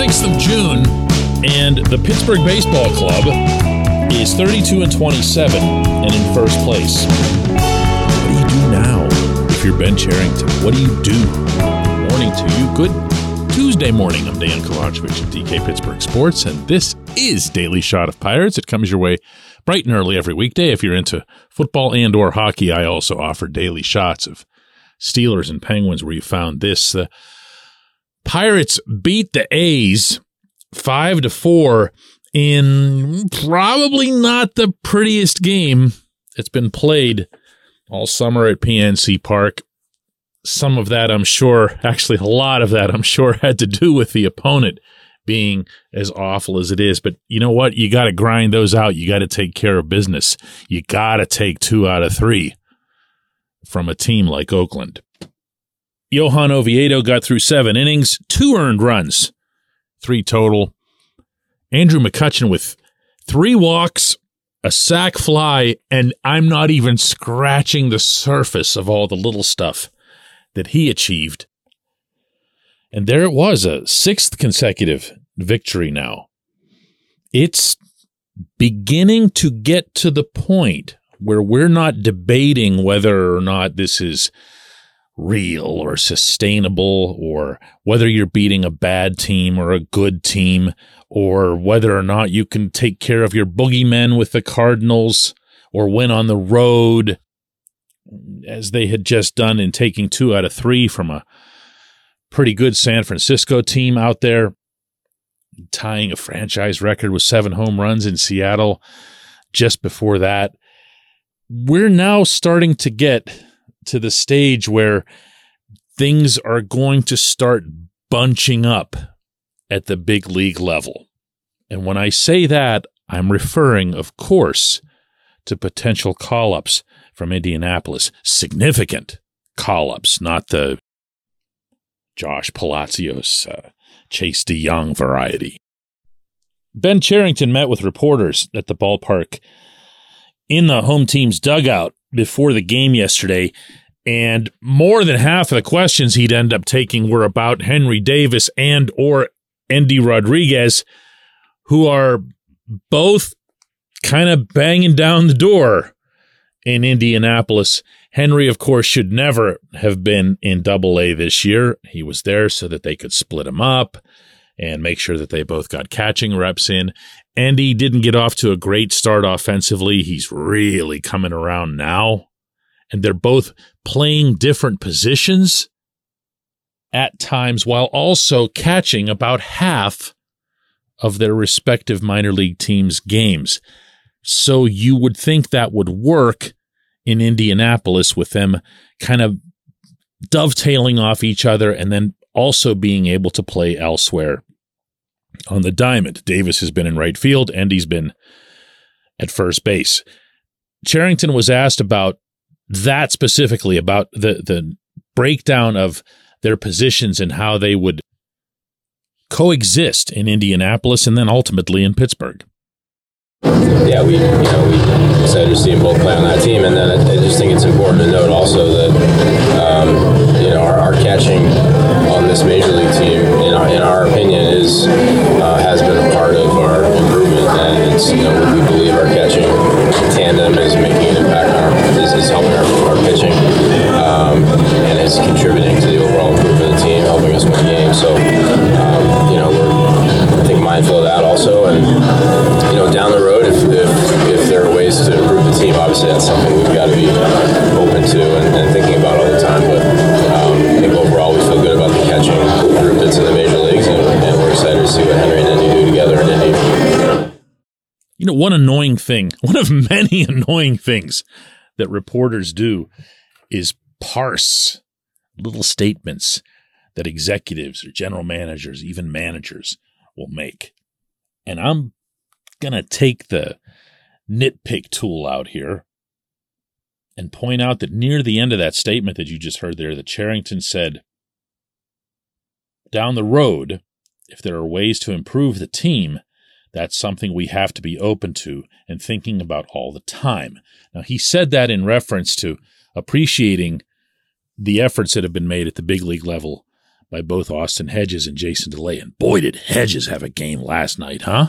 6th of June, and the Pittsburgh Baseball Club is 32 and 27 and in first place. What do you do now if you're Ben Cherington? What do you do? Morning to you. Good Tuesday morning. I'm Dejan Kovacevic of DK Pittsburgh Sports, and this is Daily Shot of Pirates. It comes your way bright and early every weekday. If you're into football and or hockey, I also offer daily shots of Steelers and Penguins where you found this. The Pirates beat the A's 5 to 4 in probably not the prettiest game that's been played all summer at PNC Park. Some of that, I'm sure, actually, a lot of that, I'm sure, had to do with the opponent being as awful as it is. But you know what? You got to grind those out. You got to take care of business. You got to take two out of three from a team like Oakland. Johan Oviedo got through seven innings, two earned runs, three total. Andrew McCutchen with three walks, a sac fly, and I'm not even scratching the surface of all the little stuff that he achieved. And there it was, a sixth consecutive victory now. It's beginning to get to the point where we're not debating whether or not this is real or sustainable or whether you're beating a bad team or a good team or whether or not you can take care of your boogeymen with the Cardinals or win on the road as they had just done in taking two out of three from a pretty good San Francisco team out there, tying a franchise record with seven home runs in Seattle just before that. We're now starting to get to the stage where things are going to start bunching up at the big league level. And when I say that, I'm referring, of course, to potential call ups from Indianapolis. Significant call ups, not the Josh Palacios, uh, Chase De Jong variety. Ben Cherington met with reporters at the ballpark in the home team's dugout before the game yesterday, and more than half of the questions he'd end up taking were about Henry Davis and or Endy Rodriguez, who are both kind of banging down the door in Indianapolis. Henry, of course, should never have been in double A this year. He was there so that they could split him up and make sure that they both got catching reps in. Endy didn't get off to a great start offensively. He's really coming around now. And they're both playing different positions at times while also catching about half of their respective minor league teams' games. So you would think that would work in Indianapolis with them kind of dovetailing off each other and then also being able to play elsewhere on the diamond. Davis has been in right field, and he's been at first base. Cherington was asked about that specifically, about the, the breakdown of their positions and how they would coexist in Indianapolis and then ultimately in Pittsburgh. Yeah, we you know we excited to see them both play on that team, and then I, I just think it's important to note also that obviously that's something we've got to be open to and, and thinking about all the time. But um, I think overall we feel good about the catching group that's in the major leagues, and, and we're excited to see what Henry and Endy do together in Indy. You know, one annoying thing, one of many annoying things that reporters do is parse little statements that executives or general managers, even managers, will make. And I'm going to take the nitpick tool out here and point out that near the end of that statement that you just heard there, that Cherington said, down the road, if there are ways to improve the team, that's something we have to be open to and thinking about all the time. Now, he said that in reference to appreciating the efforts that have been made at the big league level by both Austin Hedges and Jason Delay. And boy, did Hedges have a game last night, huh?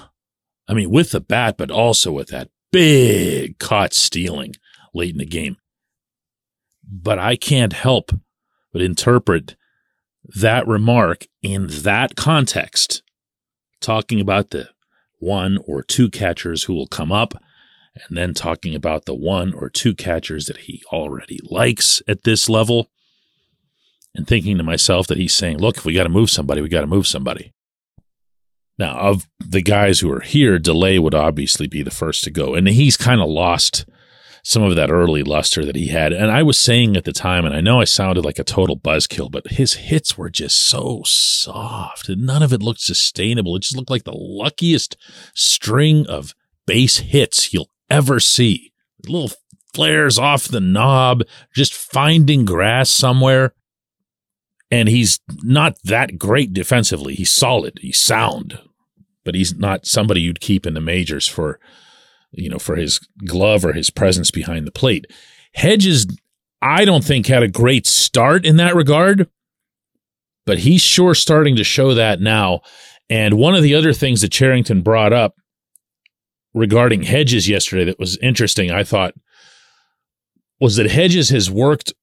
I mean, with the bat, but also with that big caught stealing late in the game. But I can't help but interpret that remark in that context, talking about the one or two catchers who will come up, and then talking about the one or two catchers that he already likes at this level, and thinking to myself that he's saying, look, if we got to move somebody, we got to move somebody. Now, of the guys who are here, Delay would obviously be the first to go. And he's kind of lost some of that early luster that he had. And I was saying at the time, and I know I sounded like a total buzzkill, but his hits were just so soft and none of it looked sustainable. It just looked like the luckiest string of base hits you'll ever see. Little flares off the knob, just finding grass somewhere. And he's not that great defensively. He's solid, he's sound, but he's not somebody you'd keep in the majors for you know, for his glove or his presence behind the plate. Hedges, I don't think had a great start in that regard, but he's sure starting to show that now. And one of the other things that Cherington brought up regarding Hedges yesterday that was interesting, I thought, was that Hedges has worked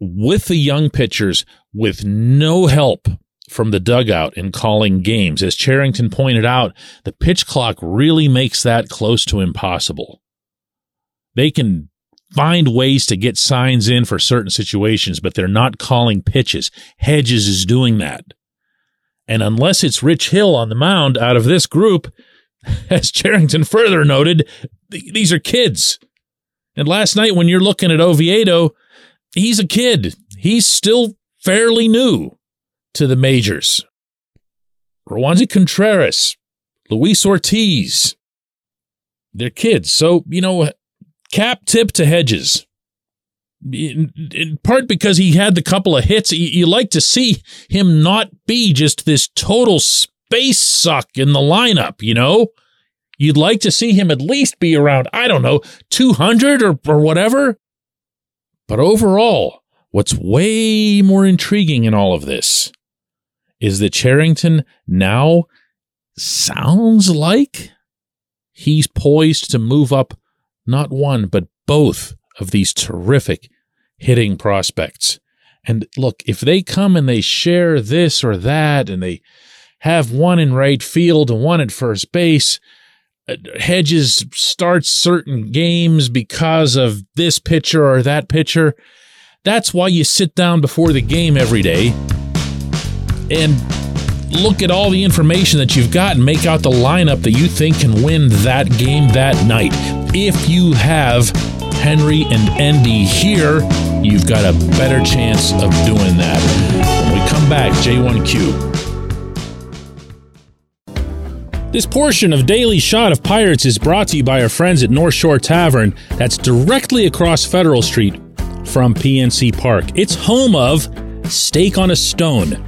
with the young pitchers with no help from the dugout in calling games. As Cherington pointed out, the pitch clock really makes that close to impossible. They can find ways to get signs in for certain situations, but they're not calling pitches. Hedges is doing that. And unless it's Rich Hill on the mound out of this group, as Cherington further noted, these are kids. And last night, when you're looking at Oviedo, he's a kid. He's still fairly new to the majors. Roansy Contreras, Luis Ortiz, they're kids. So, you know, cap tip to Hedges. In, in, part because he had the couple of hits, you, you like to see him not be just this total space suck in the lineup, you know? You'd like to see him at least be around, I don't know, 200 or, or whatever. But overall, what's way more intriguing in all of this is that Cherington now sounds like he's poised to move up not one, but both of these terrific hitting prospects. And look, if they come and they share this or that and they have one in right field and one at first base, uh, Hedges starts certain games because of this pitcher or that pitcher. That's why you sit down before the game every day and look at all the information that you've got and make out the lineup that you think can win that game that night. If you have Henry and Endy here, you've got a better chance of doing that. When we come back, J1Q. This portion of Daily Shot of Pirates is brought to you by our friends at North Shore Tavern, that's directly across Federal Street from PNC Park. It's home of Steak on a Stone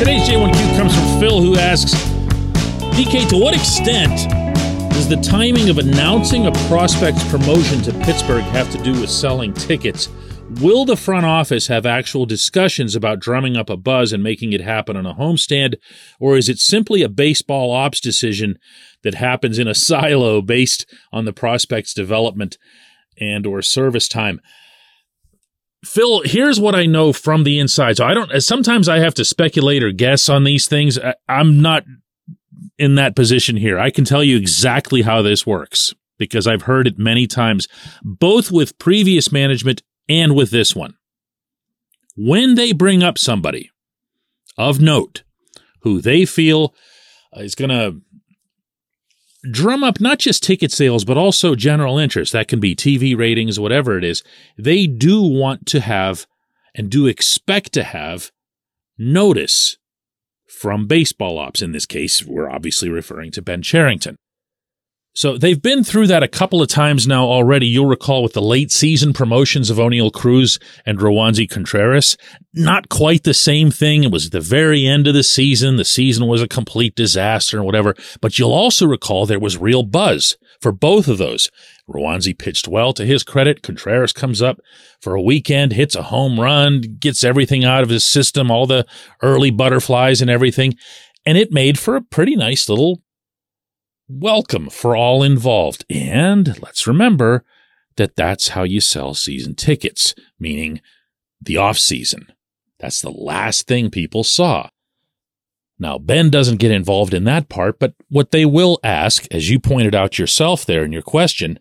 Today's J1Q comes from Phil, who asks DK, to what extent does the timing of announcing a prospect's promotion to Pittsburgh have to do with selling tickets? Will the front office have actual discussions about drumming up a buzz and making it happen on a homestand, or is it simply a baseball ops decision that happens in a silo based on the prospect's development and or service time? Phil, here's what I know from the inside. So I don't, sometimes I have to speculate or guess on these things. I, I'm not in that position here. I can tell you exactly how this works because I've heard it many times, both with previous management and with this one. When they bring up somebody of note who they feel is going to drum up not just ticket sales, but also general interest. That can be TV ratings, whatever it is. They do want to have and do expect to have notice from baseball ops. In this case, we're obviously referring to Ben Cherington. So they've been through that a couple of times now already. You'll recall with the late season promotions of Oneil Cruz and Roansy Contreras. Not quite the same thing. It was the very end of the season. The season was a complete disaster and whatever. But you'll also recall there was real buzz for both of those. Roansy pitched well to his credit. Contreras comes up for a weekend, hits a home run, gets everything out of his system, all the early butterflies and everything. And it made for a pretty nice little welcome for all involved. And let's remember that that's how you sell season tickets, meaning the off season. That's the last thing people saw. Now, Ben doesn't get involved in that part, but what they will ask, as you pointed out yourself there in your question,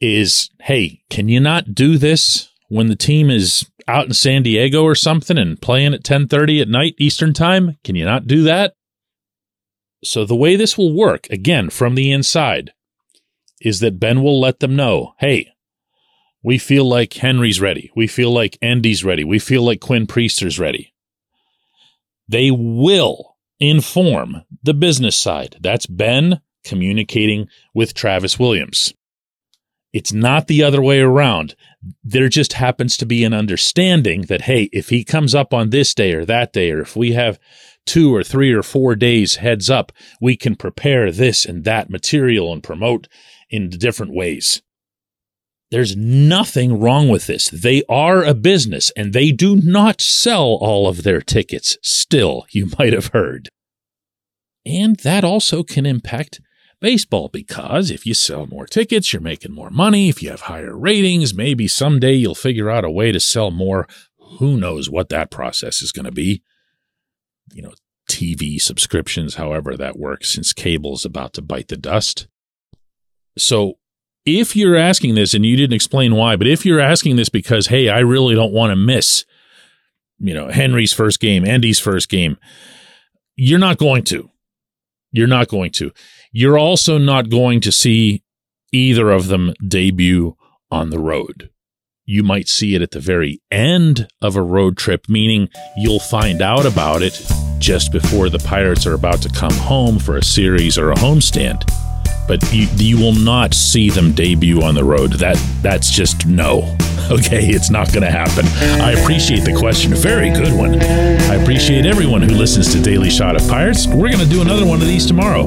is hey, can you not do this when the team is out in San Diego or something and playing at 10:30 at night Eastern time? Can you not do that? So the way this will work, again, from the inside, is that Ben will let them know, hey, we feel like Henry's ready. We feel like Endy's ready. We feel like Quinn Priester's ready. They will inform the business side. That's Ben communicating with Travis Williams. It's not the other way around. There just happens to be an understanding that, hey, if he comes up on this day or that day, or if we have two or three or four days heads up, we can prepare this and that material and promote in different ways. There's nothing wrong with this. They are a business and they do not sell all of their tickets still, you might have heard. And that also can impact baseball because if you sell more tickets, you're making more money. If you have higher ratings, maybe someday you'll figure out a way to sell more. Who knows what that process is going to be? You know, TV subscriptions, however that works, since cable's about to bite the dust. So if you're asking this, and you didn't explain why, but if you're asking this because, hey, I really don't want to miss, you know, Henry's first game, Endy's first game, you're not going to. You're not going to. You're also not going to see either of them debut on the road you might see it at the very end of a road trip, meaning you'll find out about it just before the Pirates are about to come home for a series or a homestand. But you, you will not see them debut on the road. That that's just no. Okay, it's not going to happen. I appreciate the question. Very good one. I appreciate everyone who listens to Daily Shot of Pirates. We're going to do another one of these tomorrow.